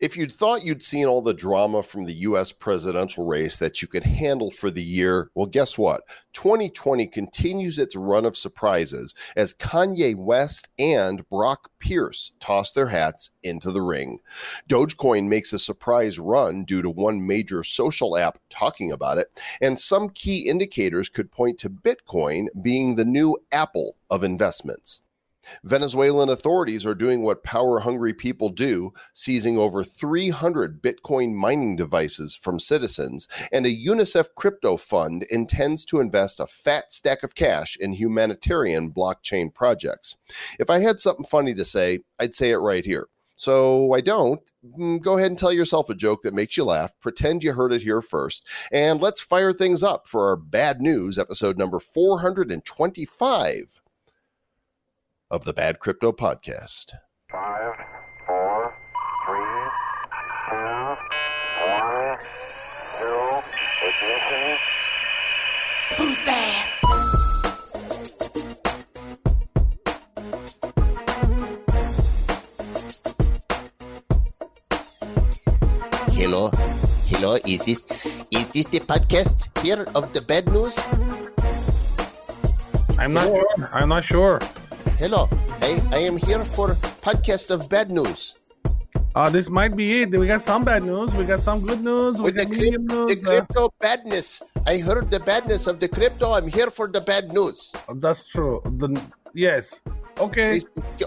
If you'd thought you'd seen all the drama from the US presidential race that you could handle for the year, well, guess what? 2020 continues its run of surprises as Kanye West and Brock Pierce toss their hats into the ring. Dogecoin makes a surprise run due to one major social app talking about it, and some key indicators could point to Bitcoin being the new Apple of investments. Venezuelan authorities are doing what power hungry people do, seizing over 300 Bitcoin mining devices from citizens, and a UNICEF crypto fund intends to invest a fat stack of cash in humanitarian blockchain projects. If I had something funny to say, I'd say it right here. So I don't. Mm, go ahead and tell yourself a joke that makes you laugh. Pretend you heard it here first. And let's fire things up for our bad news episode number 425 of the Bad Crypto Podcast. Five, four, three, two, one, zero, ignition. Who's bad? Hello, hello. Is this is this the podcast here of the bad news? I'm not sure. I'm not sure. Hello, I, I am here for podcast of bad news. Uh, this might be it. We got some bad news. We got some good news. We With the, medium the news. uh, crypto badness. I heard the badness of the crypto. I'm here for the bad news. that's true. The, yes. Okay.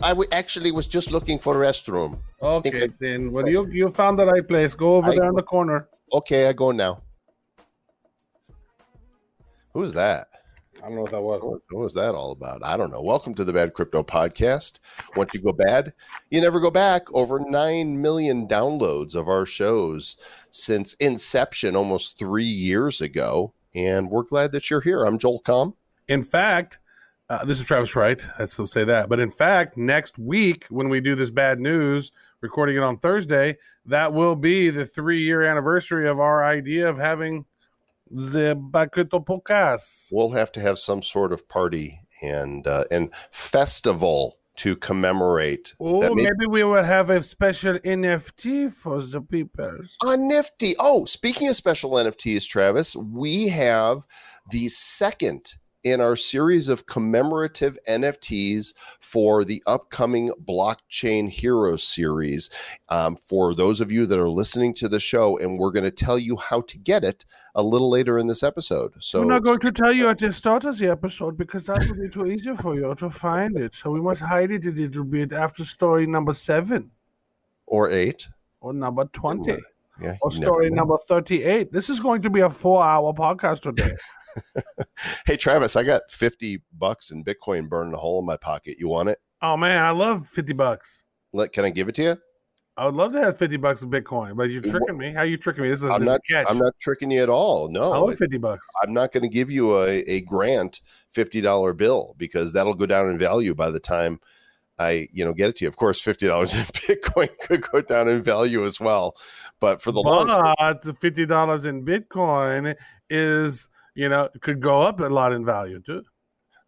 I w- actually was just looking for a restroom. Okay. think I- Then, well, you you found the right place. Go over I- there in the corner. Okay, I go now. Who's that? I don't know what that was. What what was that all about? I don't know. Welcome to the Bad Crypto Podcast. Once you go bad, you never go back. Over 9 million downloads of our shows since inception almost three years ago. And we're glad that you're here. I'm Joel Comm. In fact, uh, this is Travis Wright. Let's say that. But in fact, next week when we do this bad news, recording it on Thursday, that will be the three year anniversary of our idea of having the Bad Crypto podcast. We'll have to have some sort of party and uh, and festival to commemorate. Oh, may- maybe we will have a special NFT for the people. on Nifty. Oh, speaking of special NFTs, Travis, we have the second in our series of commemorative NFTs for the upcoming Blockchain Hero series. Um, for those of you that are listening to the show, and we're going to tell you how to get it a little later in this episode. So We're not going to tell you at the start of the episode because that would be too easy for you to find it. So we must hide it a little bit after story number seven or eight. or number 20 Yeah, or story number 38. This is going to be a four hour podcast today. Hey, Travis, I got 50 bucks in Bitcoin burning a hole in my pocket. You want it? oh, man, I love 50 bucks. Let, can I give it to you? I would love to have 50 bucks of Bitcoin, but you're tricking me. How you tricking me? This is, I'm this not. catch. I'm not tricking you at all. No, I love 50 bucks. I'm not going to give you a, a grant fifty dollar bill because that'll go down in value by the time I you know get it to you. Of course, fifty dollars in Bitcoin could go down in value as well, but for the long term, But fifty dollars in Bitcoin is, you know, could go up a lot in value too.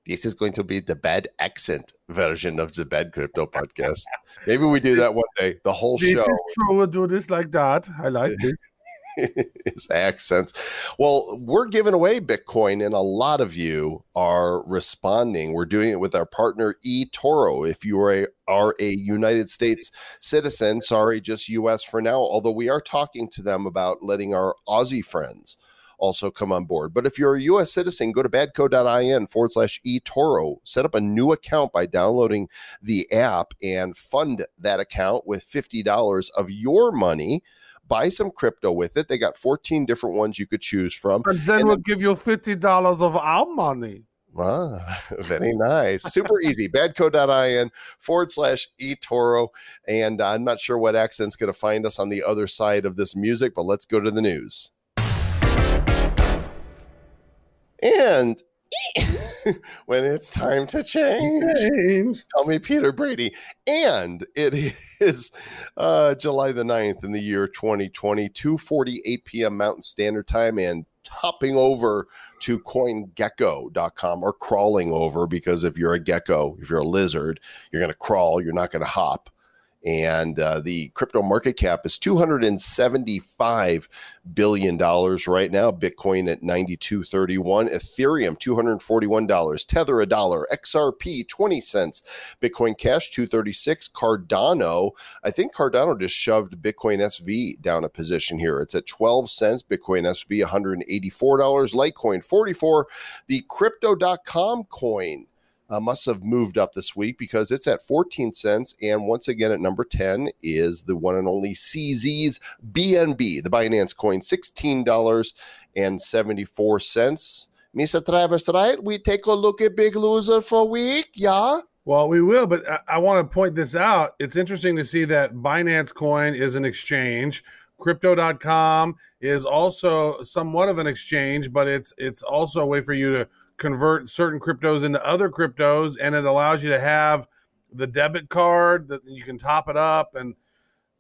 this is going to be the bad accent version of the Bad Crypto Podcast. Maybe we do that one day. The whole This show is true. We'll do this like that. I like this. is accents. Well, we're giving away Bitcoin, and a lot of you are responding. We're doing it with our partner eToro. If you are a, are a United States citizen, sorry, just US for now, although we are talking to them about letting our Aussie friends also come on board. But if you're a US citizen, go to badco.in forward slash eToro, set up a new account by downloading the app and fund that account with $50 of your money buy some crypto with it. They got 14 different ones you could choose from. And then And we'll give you fifty dollars of our money. Ah, very nice. Super easy. Badco.in forward slash eToro. And I'm not sure what accent's going to find us on the other side of this music, but let's go to the news. And when it's time to change, Change. tell me Peter Brady. And it is uh, July the 9th in the year 2020, 2.48 p.m. Mountain Standard Time, and hopping over to coingecko.com or crawling over because if you're a gecko, if you're a lizard, you're going to crawl, you're not going to hop. And uh, the crypto market cap is 275 billion dollars right now bitcoin at 92.31 ethereum $241 tether a dollar xrp 20 cents bitcoin cash 236 cardano. I think cardano just shoved bitcoin sv down a position here. It's at 12 cents bitcoin sv $184 litecoin 44 the crypto.com coin uh, must have moved up this week because it's at 14 cents. And once again, at number 10 is the one and only CZ's BNB, the Binance coin, $16.74. Mr. Travis, right? We take a look at Big Loser for week, yeah? Well, we will, but I, I want to point this out. It's interesting to see that Binance Coin is an exchange. Crypto.com is also somewhat of an exchange, but it's it's also a way for you to convert certain cryptos into other cryptos, and it allows you to have the debit card that you can top it up. And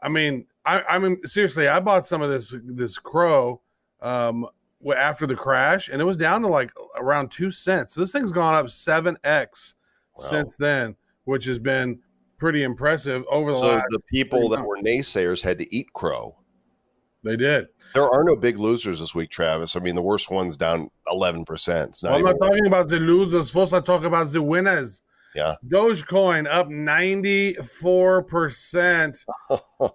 I mean, I, I mean, seriously, I bought some of this this crow um, after the crash, and it was down to like around two cents. So this thing's gone up seven x Wow. since then, which has been pretty impressive over the So last. the people that were naysayers had to eat crow. They did. There are no big losers this week, Travis. I mean, the worst one's down 11%. It's not I'm not talking about the losers. First, I talk about the winners. Yeah. Dogecoin up 94%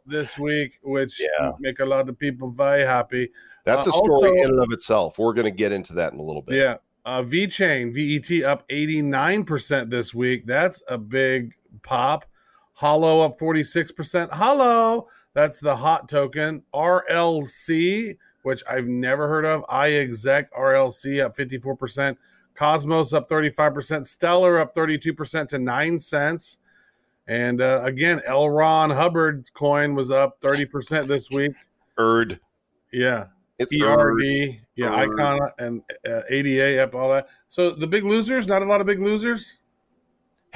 this week, which Yeah. make a lot of people very happy. That's Uh, a story also- in and of itself. We're going to get into that in a little bit. Yeah. Uh, VeChain, VET up 89% this week. That's a big pop. Holo up 46%. Holo, that's the hot token. RLC, which I've never heard of. iExec RLC up 54%. Cosmos up 35%. Stellar up 32% to 9 cents. And uh, again, L. Ron Hubbard's coin was up 30% this week. Erd. Yeah. It's Erd. ERD, yeah. Icon and uh, ADA up all that. So the big losers, not a lot of big losers.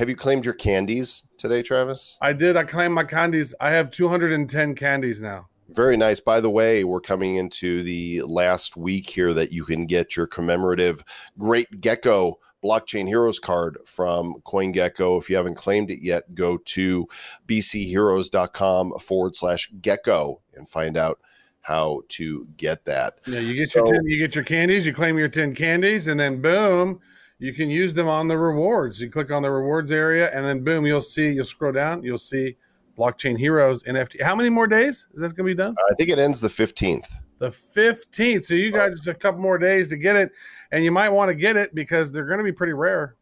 Have you claimed your candies today, Travis? I did. I claimed my candies. I have 210 candies now. Very nice. By the way, we're coming into the last week here that you can get your commemorative Great Gecko Blockchain Heroes card from CoinGecko. If you haven't claimed it yet, go to bcheroes.com forward slash gecko and find out how to get that. Yeah, you get your So- 10, you get your candies, you claim your 10 candies, and then boom, you can use them on the rewards. You click on the rewards area, and then boom, you'll see. You'll scroll down, you'll see Blockchain Heroes NFT. How many more days is that going to be done? I think it ends the 15th. the 15th. So you got just a couple more days to get it, and you might want to get it because they're going to be pretty rare.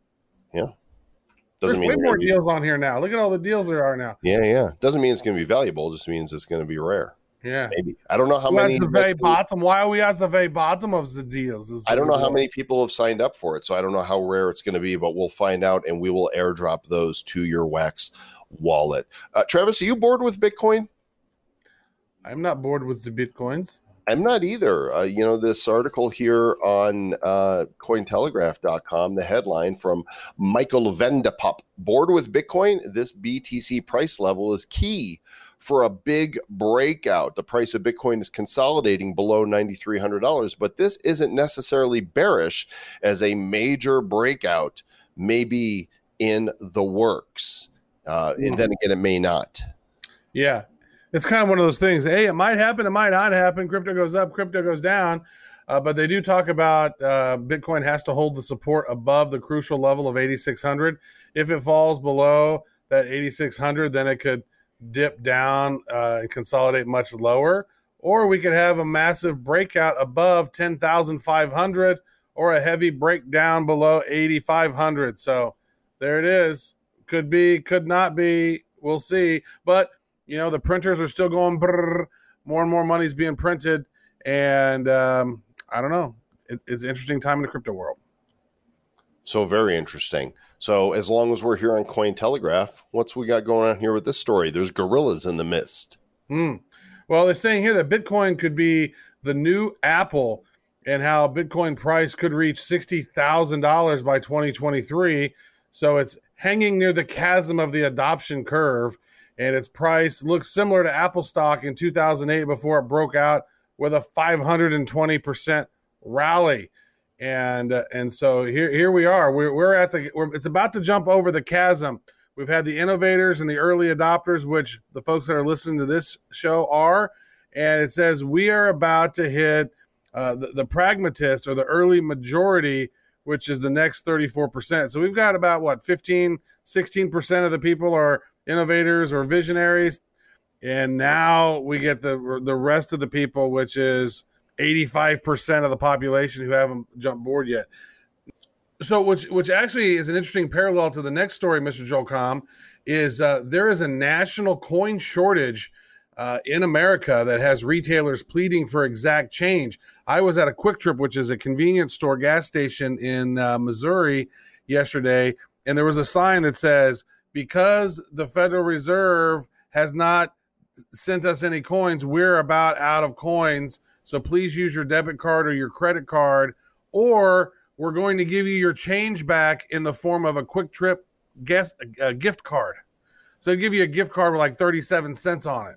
Doesn't There's mean way more be- deals on here now. Look at all the deals there are now. Yeah, yeah. Doesn't mean it's going to be valuable. Just means it's going to be rare. Yeah. Maybe. I don't know how We're many. at the very bottom. Why are we at the very bottom of the deals? Is I don't know how many people have signed up for it, so I don't know how rare it's going to be, but we'll find out and we will airdrop those to your Wax wallet. Uh, Travis, are you bored with Bitcoin? I'm not bored with the bitcoins. I'm not either. Uh, you know, this article here on uh, Cointelegraph.com, the headline from Michaël van de Poppe Bored with Bitcoin? This BTC price level is key for a big breakout. The price of Bitcoin is consolidating below $9,300, but this isn't necessarily bearish as a major breakout may be in the works. Uh, and then again, it may not. Yeah. It's kind of one of those things. Hey, it might happen. It might not happen. Crypto goes up, crypto goes down. Uh, but they do talk about uh, Bitcoin has to hold the support above the crucial level of 8,600. If it falls below that 8,600, then it could dip down uh, and consolidate much lower. Or we could have a massive breakout above 10,500 or a heavy breakdown below 8,500. So there it is. Could be, could not be. We'll see. But, you know, the printers are still going brrr. More and more money's being printed. And um, I don't know. It, it's an interesting time in the crypto world. So very interesting. So as long as we're here on Cointelegraph, what's we got going on here with this story? There's gorillas in the mist. Hmm. Well, they're saying here that Bitcoin could be the new Apple and how Bitcoin price could reach $60,000 by 2023. So it's hanging near the chasm of the adoption curve. And its price looks similar to Apple stock in 2008 before it broke out with a 520% rally. And uh, and so here here we are. We're, we're at the we're, it's about to jump over the chasm, We've had the innovators and the early adopters, which the folks that are listening to this show are. And it says we are about to hit uh, the, the pragmatist or the early majority, which is the next 34%. So we've got about what 15, 16% of the people are innovators or visionaries. And now we get the the rest of the people, which is 85% of the population who haven't jumped board yet. So, which which actually is an interesting parallel to the next story, Mr. Joel Comm, is uh, there is a national coin shortage uh, in America that has retailers pleading for exact change. I was at a QuikTrip, which is a convenience store gas station in uh, Missouri yesterday, and there was a sign that says, "Because the Federal Reserve has not sent us any coins, we're about out of coins." So please use your debit card or your credit card, or we're going to give you your change back in the form of a QuikTrip guest a gift card. So give you a gift card with like 37 cents on it.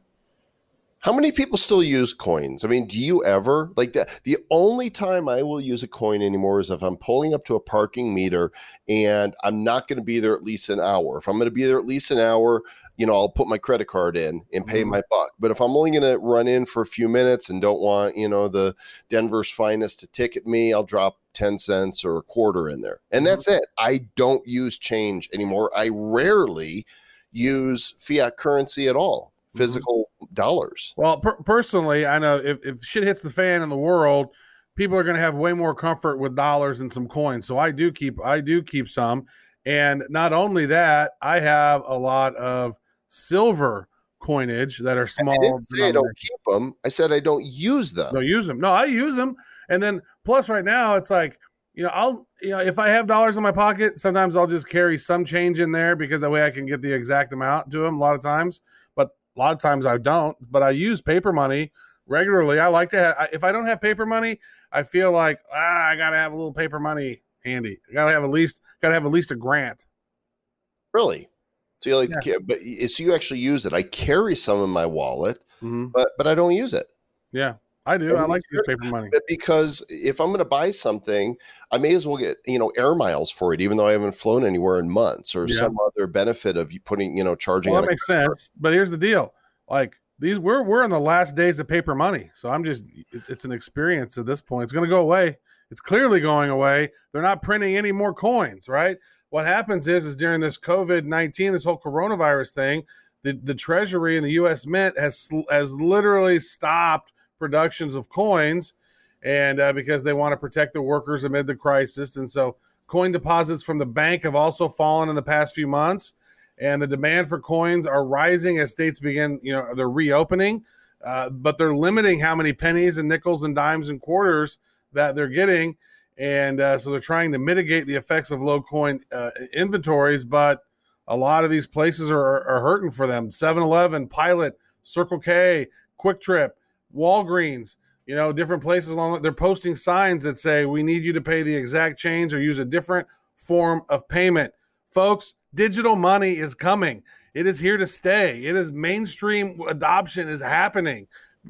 How many people still use coins? I mean, do you ever like that? The only time I will use a coin anymore is if I'm pulling up to a parking meter and I'm not going to be there at least an hour. If I'm going to be there at least an hour, you know, I'll put my credit card in and pay Mhm. my buck. But if I'm only going to run in for a few minutes and don't want, you know, the Denver's finest to ticket me, I'll drop 10 cents or a quarter in there. And that's it. I don't use change anymore. I rarely use fiat currency at all, physical dollars. Well, per- personally, I know if, if shit hits the fan in the world, people are going to have way more comfort with dollars and some coins. So I do keep I do keep some, and not only that, I have a lot of silver coinage that are small. I didn't say I don't keep them. I said I don't use them. don't use them. No, I use them. And then plus right now it's like, you know, I'll you know, if I have dollars in my pocket, sometimes I'll just carry some change in there because that way I can get the exact amount to them a lot of times. But a lot of times I don't, but I use paper money regularly. I like to have if I don't have paper money, I feel like ah, I got to have a little paper money handy. I got to have at least got to have at least a grant. Really? So you like, to ca- but so you actually use it. I carry some in my wallet, Mhm. but but I don't use it. Yeah, I do. I like to use paper money. Because if I'm going to buy something, I may as well get you know air miles for it, even though I haven't flown anywhere in months, or Yeah. some other benefit of you putting you know charging. Well, that a makes sense. But here's the deal: like these, we're we're in the last days of paper money, so I'm just it- it's an experience at this point. It's going to go away. It's clearly going away. They're not printing any more coins, right? What happens is, is during this COVID nineteen, this whole coronavirus thing, the the Treasury and the U.S. Mint has has literally stopped productions of coins, and uh, because they want to protect the workers amid the crisis, and so coin deposits from the bank have also fallen in the past few months and the demand for coins are rising as states begin you know they're reopening uh, but they're limiting how many pennies and nickels and dimes and quarters that they're getting and uh, so they're trying to mitigate the effects of low coin uh, inventories but a lot of these places are, are hurting for them. 7-eleven pilot circle k QuikTrip walgreens you know different places along they're posting signs that say we need you to pay the exact change or use a different form of payment. Folks digital money is coming. It is here to stay. It is mainstream adoption is happening.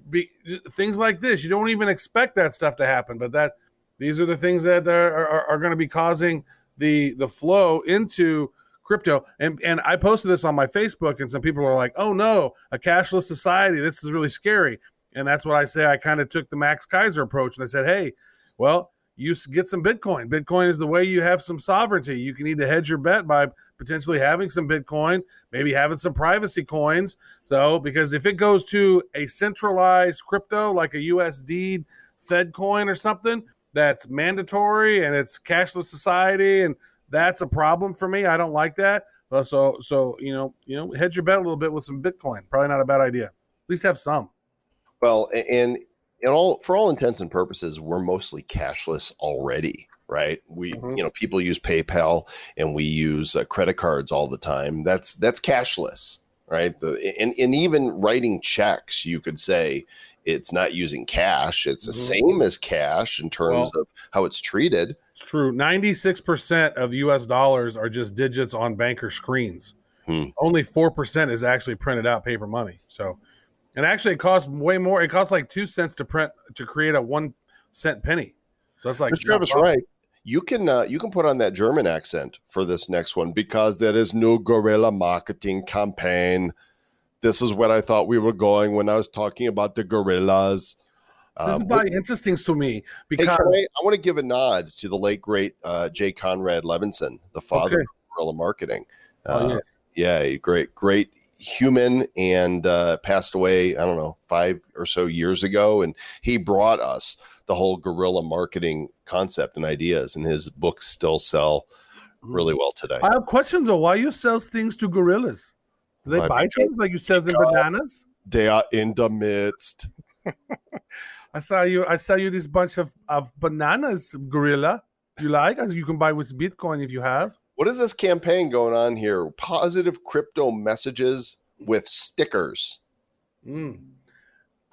Be, things like this you don't even expect that stuff to happen but that these are the things that are, are, are going to be causing the the flow into crypto. And and i posted this on my facebook and some people are like oh no a cashless society this is really scary. And that's what i say i kind of took the Max Keiser approach and i said hey well you get some bitcoin. Bitcoin is the way you have some sovereignty. You can need to hedge your bet by potentially having some bitcoin maybe having some privacy coins. So because if it goes to a centralized crypto like a usd fed coin or something that's mandatory and it's cashless society and that's a problem for me i don't like that so so you know you know hedge your bet a little bit with some bitcoin probably not a bad idea at least have some Well, and in all for all intents and purposes, we're mostly cashless already, right? We, Mhm. you know, people use PayPal and we use uh, credit cards all the time. That's that's cashless, right? The and and even writing checks, you could say it's not using cash. It's the Mhm. same as cash in terms of how it's treated. It's true. 96% of US dollars are just digits on banker screens. Hmm. Only 4% is actually printed out paper money. So, and actually, it costs way more. It costs like two cents to print to create a one cent penny. So it's like, Mr. Travis, right? You can uh, you can put on that German accent for this next one because there is no guerrilla marketing campaign. This is where I thought we were going when I was talking about the gorillas. This is Um, very interesting to me because can I, I want to give a nod to the late great uh, Jay Conrad Levinson, the father Okay. of guerrilla marketing. Oh, Uh, yes. Yeah, great, great human, and uh, passed away. I don't know five or so years ago, and he brought us the whole guerrilla marketing concept and ideas, and his books still sell really well today. I have questions though. Why you sell things to gorillas? Do they buy things like you sells in bananas? They are in the midst. I saw you. I saw you this bunch of, of bananas, gorilla. You like? As You can buy with Bitcoin if you have. What is this campaign going on here? Positive crypto messages with stickers. Mm.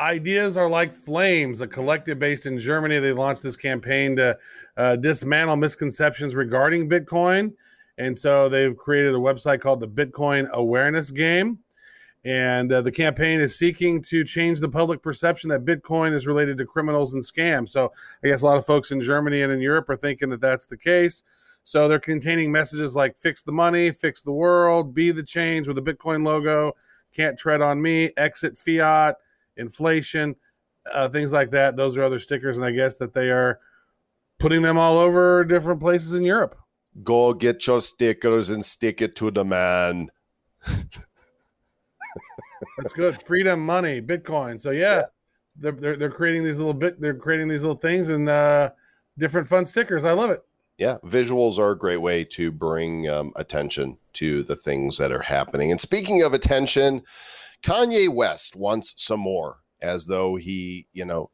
Ideas are like flames. A collective based in Germany, they launched this campaign to uh, dismantle misconceptions regarding Bitcoin, and so they've created a website called the Bitcoin Awareness Game. And uh, the campaign is seeking to change the public perception that Bitcoin is related to criminals and scams. So I guess a lot of folks in Germany and in Europe are thinking that that's the case. So they're containing messages like "Fix the money, fix the world, be the change" with a Bitcoin logo. Can't tread on me. Exit fiat inflation, uh, things like that. Those are other stickers, and I guess that they are putting them all over different places in Europe. Go get your stickers and stick it to the man. That's good. Freedom, money, Bitcoin. So yeah, They're, they're they're creating these little bit. They're creating these little things and uh, different fun stickers. I love it. Yeah, visuals are a great way to bring um, attention to the things that are happening. And speaking of attention, Kanye West wants some more, as though he, you know,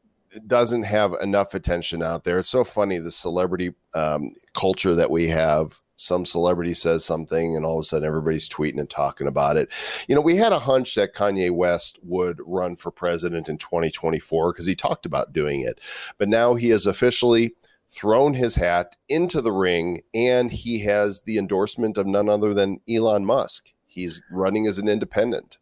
doesn't have enough attention out there. It's so funny the celebrity um, culture that we have. Some celebrity says something, and all of a sudden everybody's tweeting and talking about it. You know, we had a hunch that Kanye West would run for president in 2024 because he talked about doing it, but now he has officially thrown his hat into the ring, and he has the endorsement of none other than Elon Musk. He's running as an independent.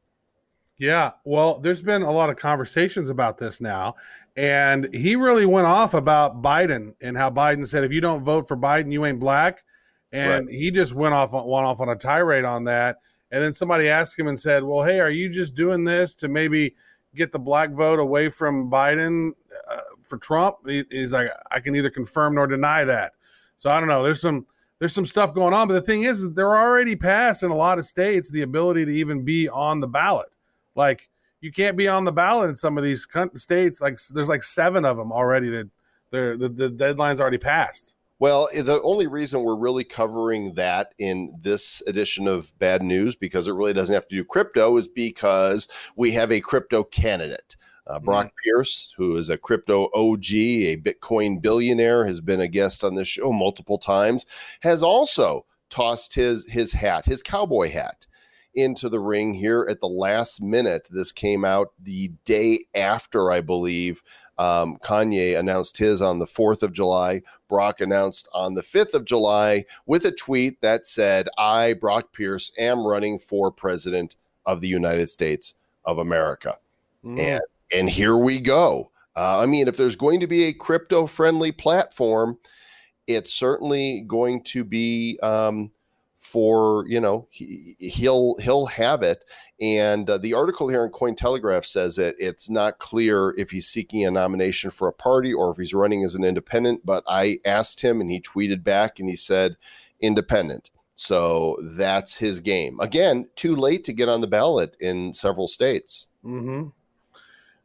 Yeah, well, there's been a lot of conversations about this now, and he really went off about Biden and how Biden said if you don't vote for Biden, you ain't black, and he just went off on, went off on a tirade on that. And then somebody asked him and said, "Well, hey, are you just doing this to maybe get the black vote away from Biden uh, for Trump?" He, he's like, "I can neither confirm nor deny that." So I don't know. There's some there's some stuff going on, but the thing is, they're already passed in a lot of states the ability to even be on the ballot. Like you can't be on the ballot in some of these states. Like there's like seven of them already that they're, the the deadline's already passed. Well, the only reason we're really covering that in this edition of Bad News, because it really doesn't have to do crypto, is because we have a crypto candidate. Uh, Brock Pierce, who is a crypto OG, a Bitcoin billionaire, has been a guest on this show multiple times, has also tossed his his hat, his cowboy hat, into the ring here at the last minute. This came out the day after, I believe, um, Kanye announced his on the 4th of July. Brock announced on the 5th of July with a tweet that said, I, Brock Pierce, am running for president of the United States of America. And, and here we go. Uh, I mean, if there's going to be a crypto friendly platform, it's certainly going to be um, for you know he, he'll he'll have it and uh, the article here in cointelegraph says that it's not clear if he's seeking a nomination for a party or if he's running as an independent but i asked him and he tweeted back and he said independent so that's his game again too late to get on the ballot in several states Mm-hmm.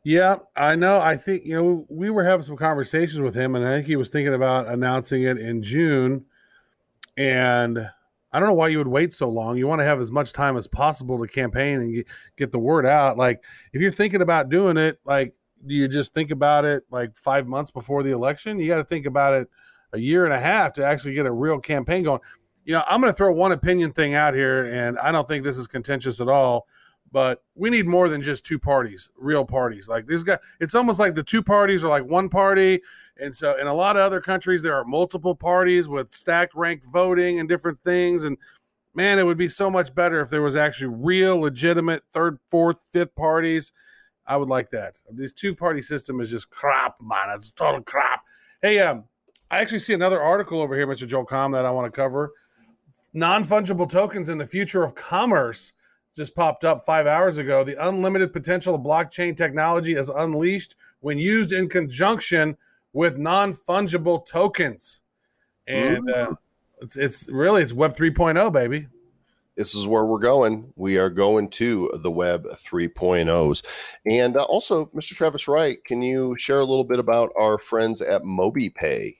Yeah, I know. I think you know we were having some conversations with him, and I think he was thinking about announcing it in June. And I don't know why you would wait so long. You want to have as much time as possible to campaign and get, the word out. Like if you're thinking about doing it, like do you just think about it like five months before the election? You got to think about it a year and a half to actually get a real campaign going. You know, I'm going to throw one opinion thing out here, and I don't think this is contentious at all but we need more than just two parties, real parties. Like this guy, it's almost like the two parties are like one party. And so in a lot of other countries, there are multiple parties with stacked ranked voting and different things. And man, it would be so much better if there was actually real, legitimate third, fourth, fifth parties. I would like that. This two party system is just crap, man. It's total crap. Hey, um, I actually see another article over here, Mr. Joel Comm, that I want to cover. Non fungible tokens in the future of commerce just popped up five hours ago. The unlimited potential of blockchain technology is unleashed when used in conjunction with non fungible tokens. And uh, it's, it's really it's Web 3.0, baby. This is where we're going. We are going to the Web 3.0s. And uh, also, Mr. Travis Wright, can you share a little bit about our friends at MobiePay?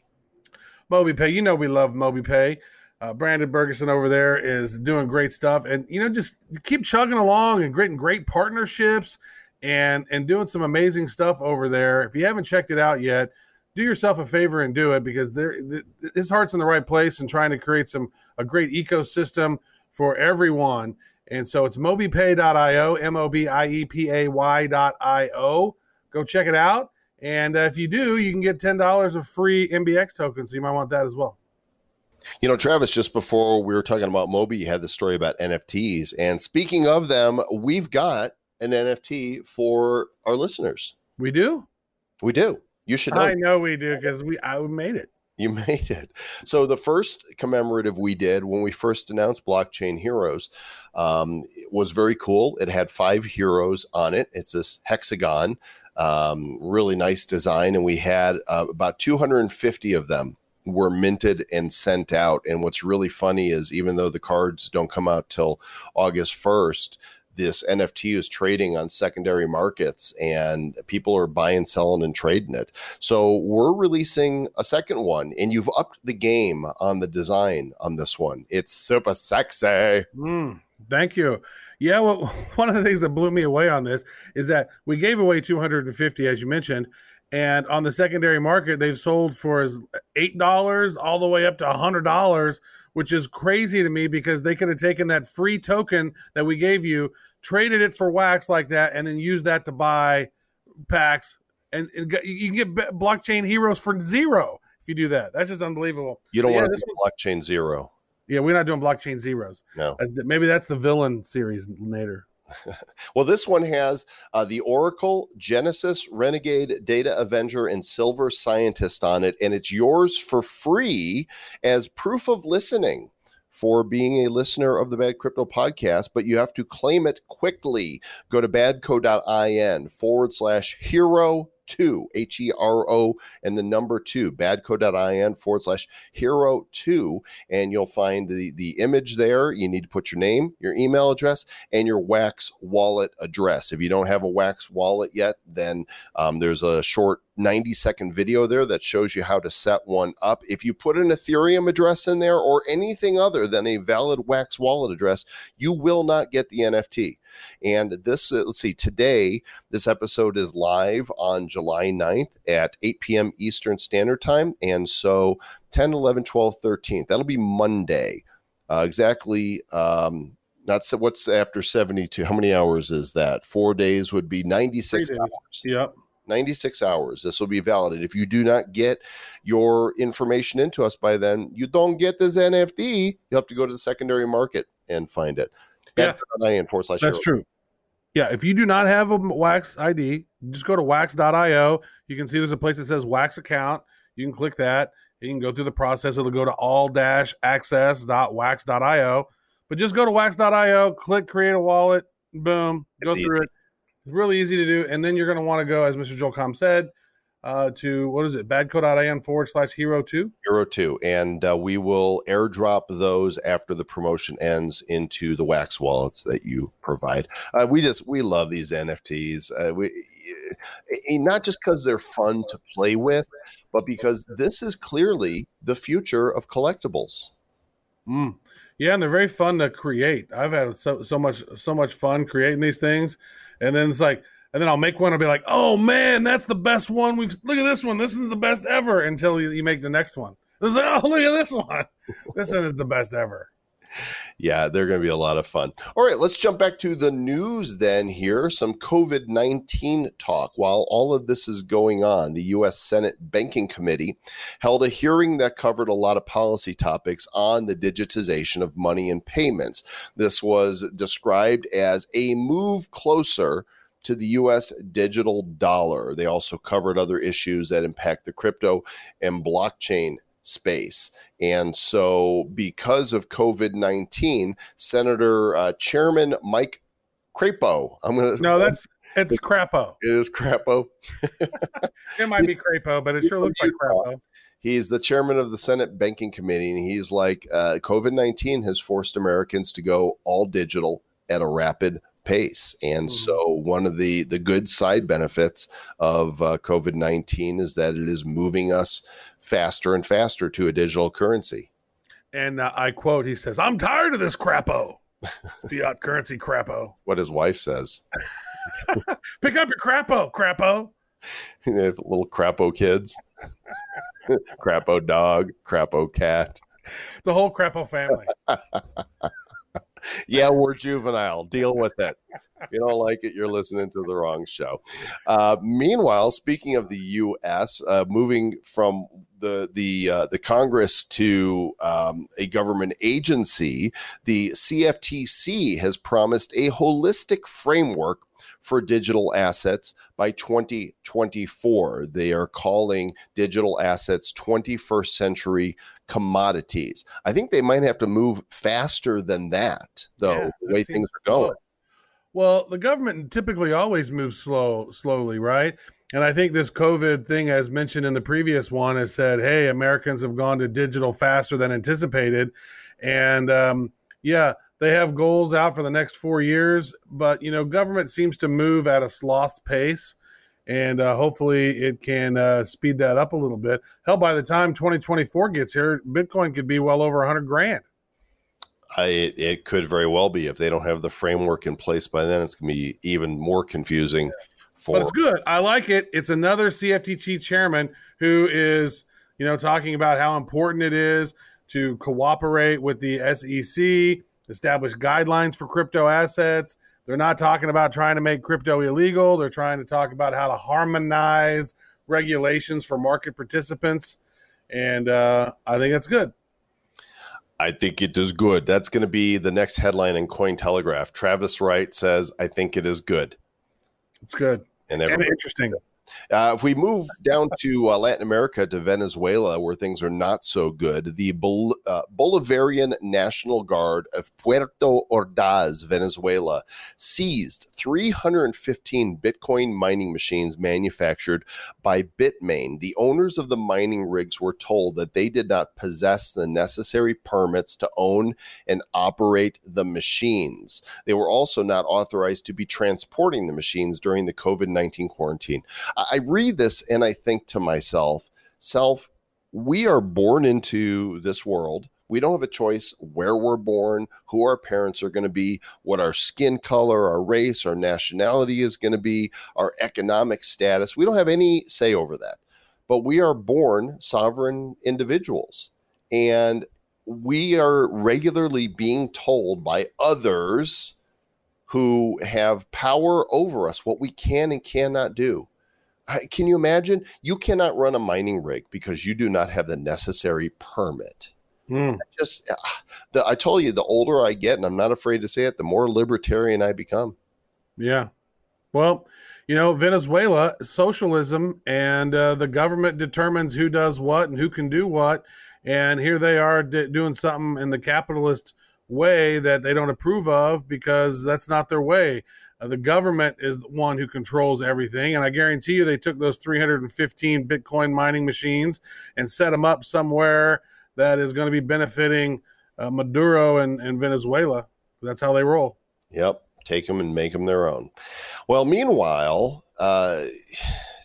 MobiePay, you know we love MobiePay. Uh, Brandon Bergeson over there is doing great stuff, and you know just keep chugging along and getting great partnerships and and doing some amazing stuff over there. If you haven't checked it out yet, do yourself a favor and do it because there his heart's in the right place and trying to create some a great ecosystem for everyone. And so it's mobiepay.io, M O B I E P A Y.io. Go check it out. And uh, if you do, you can get $10 of free MBX tokens. So you might want that as well. You know, Travis, just before we were talking about Moby, you had the story about NFTs. And speaking of them, we've got an NFT for our listeners. We do? We do. You should know. I know we do because we I made it. You made it. So the first commemorative we did when we first announced Blockchain Heroes um, was very cool. It had five heroes on it. It's this hexagon, um, really nice design, and we had uh, about 250 of them were minted and sent out. And what's really funny is even though the cards don't come out till August 1st, this NFT is trading on secondary markets and people are buying, selling, and trading it. So we're releasing a second one, and you've upped the game on the design on this one. It's super sexy. Mm, thank you. Yeah, well, one of the things that blew me away on this is that we gave away 250, as you mentioned, and on the secondary market, they've sold for as eight dollars all the way up to a hundred dollars, which is crazy to me because they could have taken that free token that we gave you, traded it for wax like that, and then used that to buy packs. And, and you can get blockchain heroes for zero if you do that. That's just unbelievable. You don't Yeah, want to do blockchain zero. Yeah, we're not doing blockchain zeros. No. Maybe that's the villain series later. Well, this one has uh, the Oracle, Genesis, Renegade, Data Avenger, and Silver Scientist on it, and it's yours for free as proof of listening for being a listener of the Bad Crypto podcast, but you have to claim it quickly. Go to badco.in forward slash hero two, H E R O, and the number two, badco.in forward slash hero two, and you'll find the, the image there. You need to put your name, your email address, and your Wax wallet address. If you don't have a Wax wallet yet, then um, there's a short 90 second video there that shows you how to set one up. If you put an Ethereum address in there or anything other than a valid Wax wallet address, you will not get the NFT. And this, uh, let's see, today, this episode is live on July 9th at 8 p.m. Eastern Standard Time. And so 10, 11, 12, 13, that'll be Monday. Uh, exactly. Um, not so what's after 72. How many hours is that? Four days would be 96 Three hours. Yep. 96 hours. This will be valid. If you do not get your information into us by then, you don't get this NFT. You have to go to the secondary market and find it. Yeah. Forward slash That's true. Yeah, if you do not have a Wax ID, just go to wax.io. You can see there's a place that says Wax account. You can click that. You can go through the process. It'll go to all dash access.wax.io. But just go to wax.io, click create a wallet, boom, go It's through it. It's really easy to do. And then you're going to want to go, as Mr. Joel Comm said, uh, to what is it, badco.in forward slash hero two. Hero 2. And uh, we will airdrop those after the promotion ends into the Wax wallets that you provide. Uh, we just, we love these NFTs. Uh, we, eh, not just because they're fun to play with, but because this is clearly the future of collectibles. Mm. Yeah, and they're very fun to create. I've had so so much so much fun creating these things, and then it's like, and then I'll make one. I'll be like, oh man, that's the best one. We've look at this one. This is the best ever. Until you, you make the next one. It's like, oh look at this one. this one is the best ever. Yeah, they're going to be a lot of fun. All right, let's jump back to the news then here. Some COVID 19 talk. While all of this is going on, the U.S. Senate Banking Committee held a hearing that covered a lot of policy topics on the digitization of money and payments. This was described as a move closer to the US digital dollar. They also covered other issues that impact the crypto and blockchain space. And so, because of COVID 19, Senator uh, Chairman Mike Crapo, I'm going to. No, that's it's Crapo. It is Crapo. It might be Crapo, but it sure looks like Crapo. He's the chairman of the Senate Banking Committee, and he's like, uh, COVID 19 has forced Americans to go all digital at a rapid pace. And Mhm. so, one of the, the good side benefits of uh, COVID 19 is that it is moving us faster and faster to a digital currency. And uh, I quote, he says, I'm tired of this crapo. Fiat currency crapo. What his wife says. Pick up your crapo, crapo. Little crapo kids, crapo dog, crapo cat. The whole crapo family. Yeah, we're juvenile. Deal with it. If you don't like it, you're listening to the wrong show. Uh, meanwhile, speaking of the U.S., uh, moving from the the uh, the Congress to um, a government agency, the CFTC has promised a holistic framework for digital assets by 2024. They are calling digital assets 21st century commodities. I think they might have to move faster than that, though, Yeah, the way things are slow. going. Well, the government typically always moves slow, slowly, right? And I think this COVID thing, as mentioned in the previous one, has said, "Hey, Americans have gone to digital faster than anticipated," and um, yeah, they have goals out for the next four years. But you know, government seems to move at a sloth pace, and uh, hopefully, it can uh, speed that up a little bit. Hell, by the time 2024 gets here, Bitcoin could be well over 100 grand. I, it, it could very well be if they don't have the framework in place by then. It's going to be even more confusing for but it's good. I like it. It's another CFTC chairman who is, you know, talking about how important it is to cooperate with the SEC, establish guidelines for crypto assets. They're not talking about trying to make crypto illegal. They're trying to talk about how to harmonize regulations for market participants. And uh, I think that's good. I think it is good. That's going to be the next headline in Cointelegraph. Travis Wright says, I think it is good. It's good And and interesting. Uh, if we move down to uh, Latin America to Venezuela, where things are not so good, the Bol- uh, Bolivarian National Guard of Puerto Ordaz, Venezuela, seized 315 Bitcoin mining machines manufactured by Bitmain. The owners of the mining rigs were told that they did not possess the necessary permits to own and operate the machines. They were also not authorized to be transporting the machines during the COVID 19 quarantine. I I read this and I think to myself, self, we are born into this world. We don't have a choice where we're born, who our parents are going to be, what our skin color, our race, our nationality is going to be, our economic status. We don't have any say over that. But we are born sovereign individuals. And we are regularly being told by others who have power over us what we can and cannot do. Can you imagine? You cannot run a mining rig because you do not have the necessary permit. Mm. Just, ah, the, I told you, the older I get, and I'm not afraid to say it, the more libertarian I become. Yeah. Well, you know, Venezuela, socialism, and uh, the government determines who does what and who can do what. And here they are d- doing something in the capitalist way that they don't approve of because that's not their way. Uh, the government is the one who controls everything. And I guarantee you, they took those 315 Bitcoin mining machines and set them up somewhere that is going to be benefiting uh, Maduro and, and Venezuela. That's how they roll. Yep. Take them and make them their own. Well, meanwhile, uh,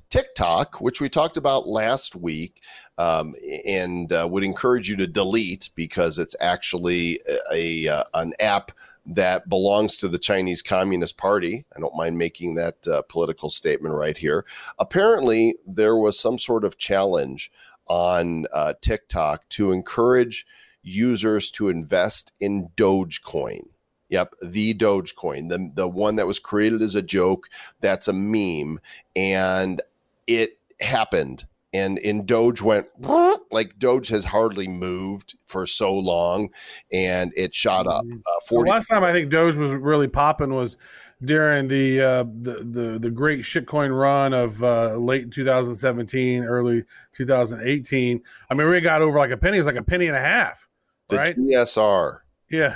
TikTok, which we talked about last week, um, and uh, would encourage you to delete because it's actually a, a uh, an app that belongs to the Chinese Communist Party. I don't mind making that uh, political statement right here. Apparently, there was some sort of challenge on uh, TikTok to encourage users to invest in Dogecoin. Yep, the Dogecoin, the the one that was created as a joke. That's a meme, and it happened. And in Doge went like Doge has hardly moved for so long, and it shot up. Uh, The Forty. last time I think Doge was really popping was during the uh, the, the the great shitcoin run of uh, late 2017, early 2018. I mean, we got over like a penny. It was like a penny and a half, The right? TSR Yeah,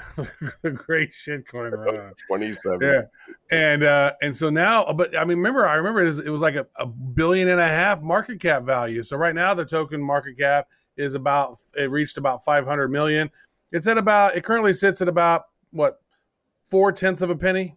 the great shitcoin run. 27. Yeah, and uh, and so now, but I mean, remember, I remember it was, it was like a, a billion and a half market cap value. So right now, the token market cap is about it reached about 500 million. It's at about it currently sits at about what four tenths of a penny.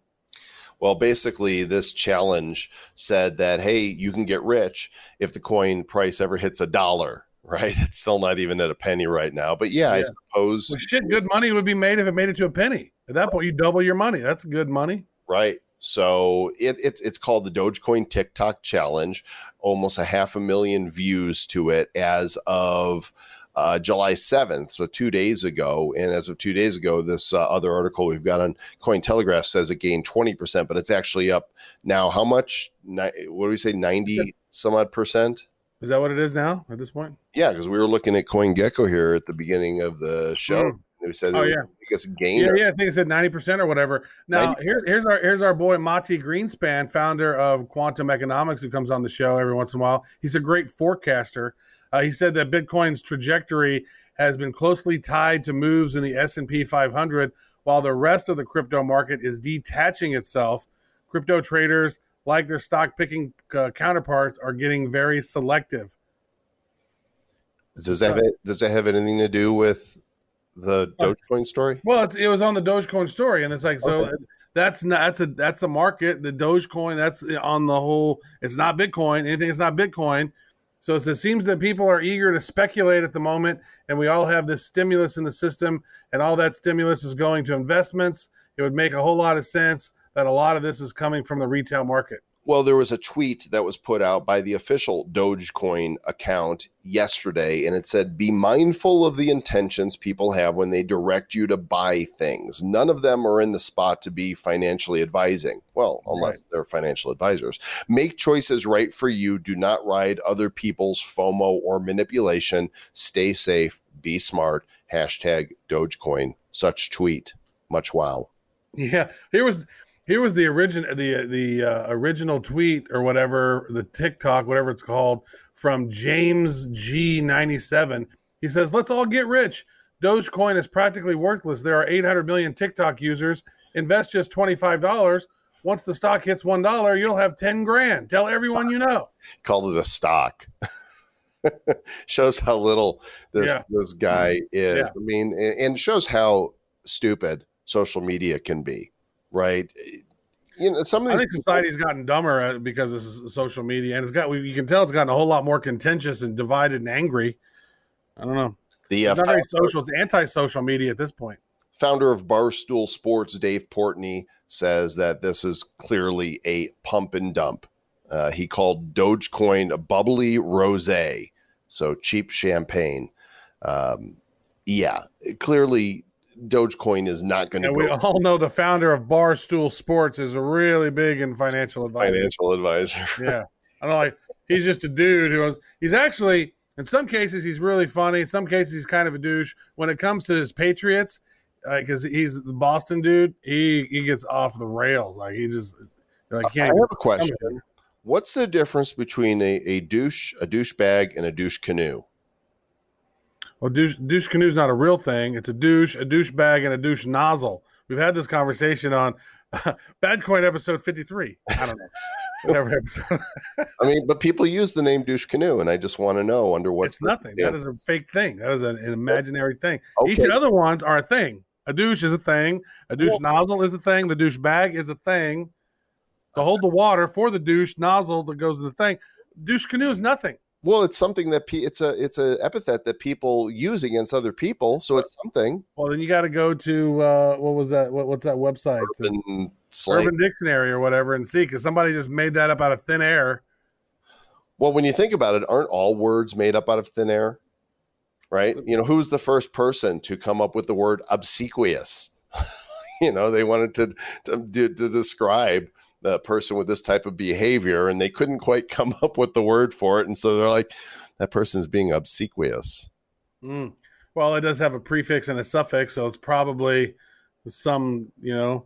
Well, basically, this challenge said that, hey, you can get rich if the coin price ever hits a dollar, right? It's still not even at a penny right now. But yeah, I suppose, Well, shit, good money would be made if it made it to a penny. At that point, you double your money. That's good money. right? So it, it, it's called the Dogecoin TikTok Challenge. Almost a half a million views to it as of uh, July 7th, so two days ago. And as of two days ago, this uh, other article we've got on Cointelegraph says it gained 20%, but it's actually up now. How much? Ni- what do we say? 90 some odd percent? Is that what it is now at this point? Yeah, because we were looking at CoinGecko here at the beginning of the show. Mm. We said, Oh, it yeah. the biggest Yeah, yeah. I think it said ninety percent or whatever. Now 90. here's here's our here's our boy Mati Greenspan, founder of Quantum Economics, who comes on the show every once in a while. He's a great forecaster. Uh, he said that Bitcoin's trajectory has been closely tied to moves in the S and P 500, while the rest of the crypto market is detaching itself. Crypto traders, like their stock picking uh, counterparts, are getting very selective. Does that have, does that have anything to do with the Dogecoin story? Well, it's, it was on the Dogecoin story, and it's like so. Okay. That's not that's a that's a market. The Dogecoin that's on the whole. It's not Bitcoin. Anything that's not Bitcoin. So it seems that people are eager to speculate at the moment, and we all have this stimulus in the system, and all that stimulus is going to investments. It would make a whole lot of sense that a lot of this is coming from the retail market. Well, there was a tweet that was put out by the official Dogecoin account yesterday, and it said, Be mindful of the intentions people have when they direct you to buy things. None of them are in the spot to be financially advising. Well, unless they're financial advisors. Make choices right for you. Do not ride other people's FOMO or manipulation. Stay safe. Be smart. Hashtag Dogecoin. Such tweet. Much wow. Yeah, here was here was the origin the the uh, original tweet or whatever the TikTok whatever it's called from James G ninety seven. He says, "Let's all get rich. Dogecoin is practically worthless. There are eight hundred million TikTok users. Invest just twenty five dollars. Once the stock hits one dollar, you'll have ten grand. Tell everyone you know." called it a stock. shows how little this Yeah. this guy is. Yeah. I mean, and shows how stupid social media can be, right? You know, some of these I think people- society's gotten dumber uh, because of social media, and it's got you can tell it's gotten a whole lot more contentious and divided and angry. I don't know. the uh, It's not very founder, social. It's anti-social media at this point. founder of Barstool Sports, Dave Portnoy, says that this is clearly a pump and dump. Uh, he called Dogecoin a bubbly rosé, so cheap champagne. Um, yeah, clearly Dogecoin is not going to we go all know the founder of Barstool Sports is a really big in financial advice. financial advisor. Yeah, I don't like. He's just a dude who. He's actually, in some cases, he's really funny. In some cases, he's kind of a douche. When it comes to his Patriots, because he's the Boston dude, he he gets off the rails. Like he just like I have a question. What's the difference between a, a douche, a douchebag, and a douche canoe? Well, douche, douche canoe's not a real thing. It's a douche, a douche bag, and a douche nozzle. We've had this conversation on Bad Coin episode fifty three. I don't know. Whatever episode. I mean, but people use the name douche canoe, and I just want to know under what it's nothing. That is a fake thing. That is an, an imaginary thing. Each of the other ones are a thing. A douche is a thing. A douche nozzle is a thing. The douche bag is a thing. To hold the water for the douche nozzle that goes in the thing. Douche canoe is nothing. Well, it's something that pe- it's a it's a epithet that people use against other people, so it's something. Well, then you got to go to uh, what was that? What, what's that website? Urban. Urban Dictionary or whatever, and see because somebody just made that up out of thin air. Well, when you think about it, aren't all words made up out of thin air? Right? You know, who's the first person to come up with the word obsequious? you know, they wanted to to, to, to describe the person with this type of behavior, and they couldn't quite come up with the word for it, and so they're like, that person's being obsequious. Mm. Well, it does have a prefix and a suffix, so it's probably some, you know,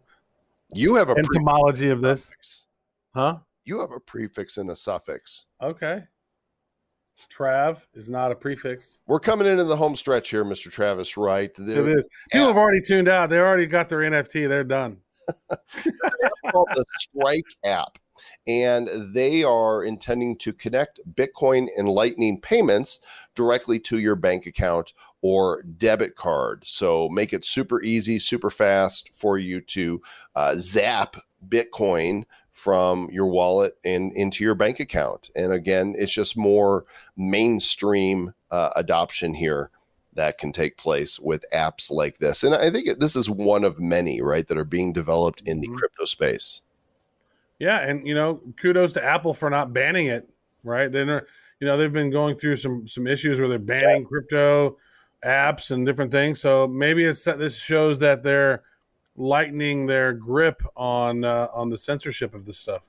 You have a prefix. entomology of this, huh? You have a prefix and a suffix. Okay. Trav is not a prefix. We're coming into the home stretch here, Mr. Travis Wright. It They're. People have already tuned out. They already got their NFT. They're done. called the Strike app, and they are intending to connect Bitcoin and Lightning payments directly to your bank account or debit card. So make it super easy, super fast for you to uh, zap Bitcoin from your wallet and into your bank account. And again, it's just more mainstream uh, adoption here that can take place with apps like this. And I think this is one of many, right, that are being developed in the Mhm. crypto space. Yeah, and you know, kudos to Apple for not banning it. Right? They're you know they've been going through some some issues where they're banning crypto apps and different things. So maybe it's this shows that they're lightening their grip on uh, on the censorship of this stuff.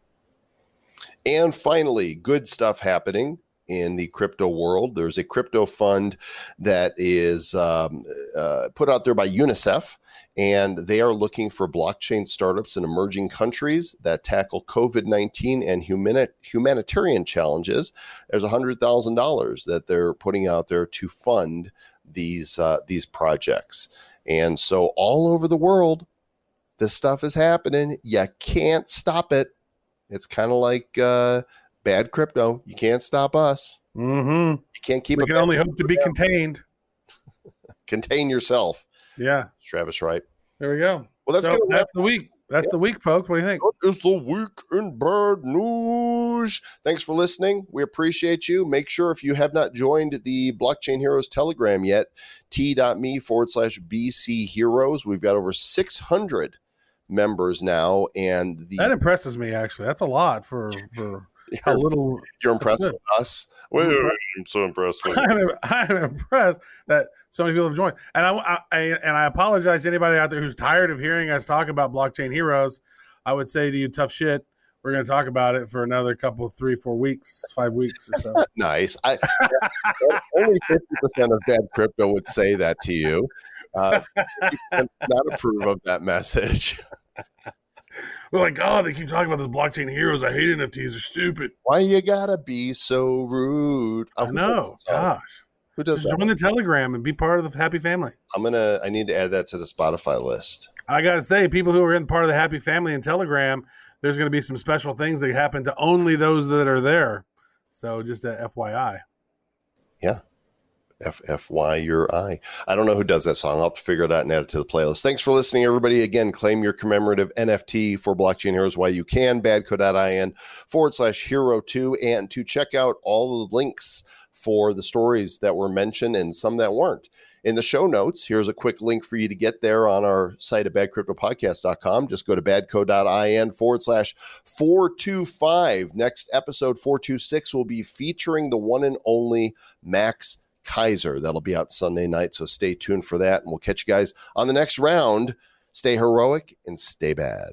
And finally, good stuff happening in the crypto world. There's a crypto fund that is um, uh, put out there by UNICEF, and they are looking for blockchain startups in emerging countries that tackle COVID 19 and humani- humanitarian challenges. There's $100,000 that they're putting out there to fund these, uh, these projects. And so, all over the world, this stuff is happening. You can't stop it. It's kind of like uh, bad crypto. You can't stop us. Mm-hmm. You can't keep We can only hope to be contained. Contain yourself, Yeah, Travis. Right. there we go. Well, that's so that's the week. That's the week, folks. What do you think? What is the week in bad news? Thanks for listening. We appreciate you. Make sure if you have not joined the Blockchain Heroes Telegram yet, t.me forward slash BC Heroes. We've got over 600 members now. And the That impresses me. Actually, that's a lot for for a you're, little. you're impressed with us. Well, I'm so impressed with you. I'm, I'm impressed that so many people have joined, and I, I and I apologize to anybody out there who's tired of hearing us talk about blockchain heroes. I would say to you, tough shit. We're going to talk about it for another couple, three, four weeks, five weeks or so. nice. I only 50% of bad crypto would say that to you. Uh, not approve of that message. They're like, oh, they keep talking about this blockchain heroes. I hate NFTs. They're stupid. Why you gotta be so rude? Uh, I know. who does? Gosh, Who does just that? join the Telegram and be part of the happy family. I'm gonna. I need to add that to the Spotify list. I gotta say, people who are in part of the happy family in Telegram, there's to be some special things that happen to only those that are there. So just a FYI. F F Y your I. I don't know who does that song. I'll have to figure it out and add it to the playlist. Thanks for listening, everybody. Again, claim your commemorative NFT for Blockchain Heroes while you can. Badco.in forward slash hero two. And to check out all the links for the stories that were mentioned and some that weren't. In the show notes, here's a quick link for you to get there on our site at badcryptopodcast.com. Just go to badco.in forward slash 425. Next episode 426 will be featuring the one and only Max Keiser. That'll be out Sunday night, so stay tuned for that. And we'll catch you guys on the next round. Stay heroic and stay bad.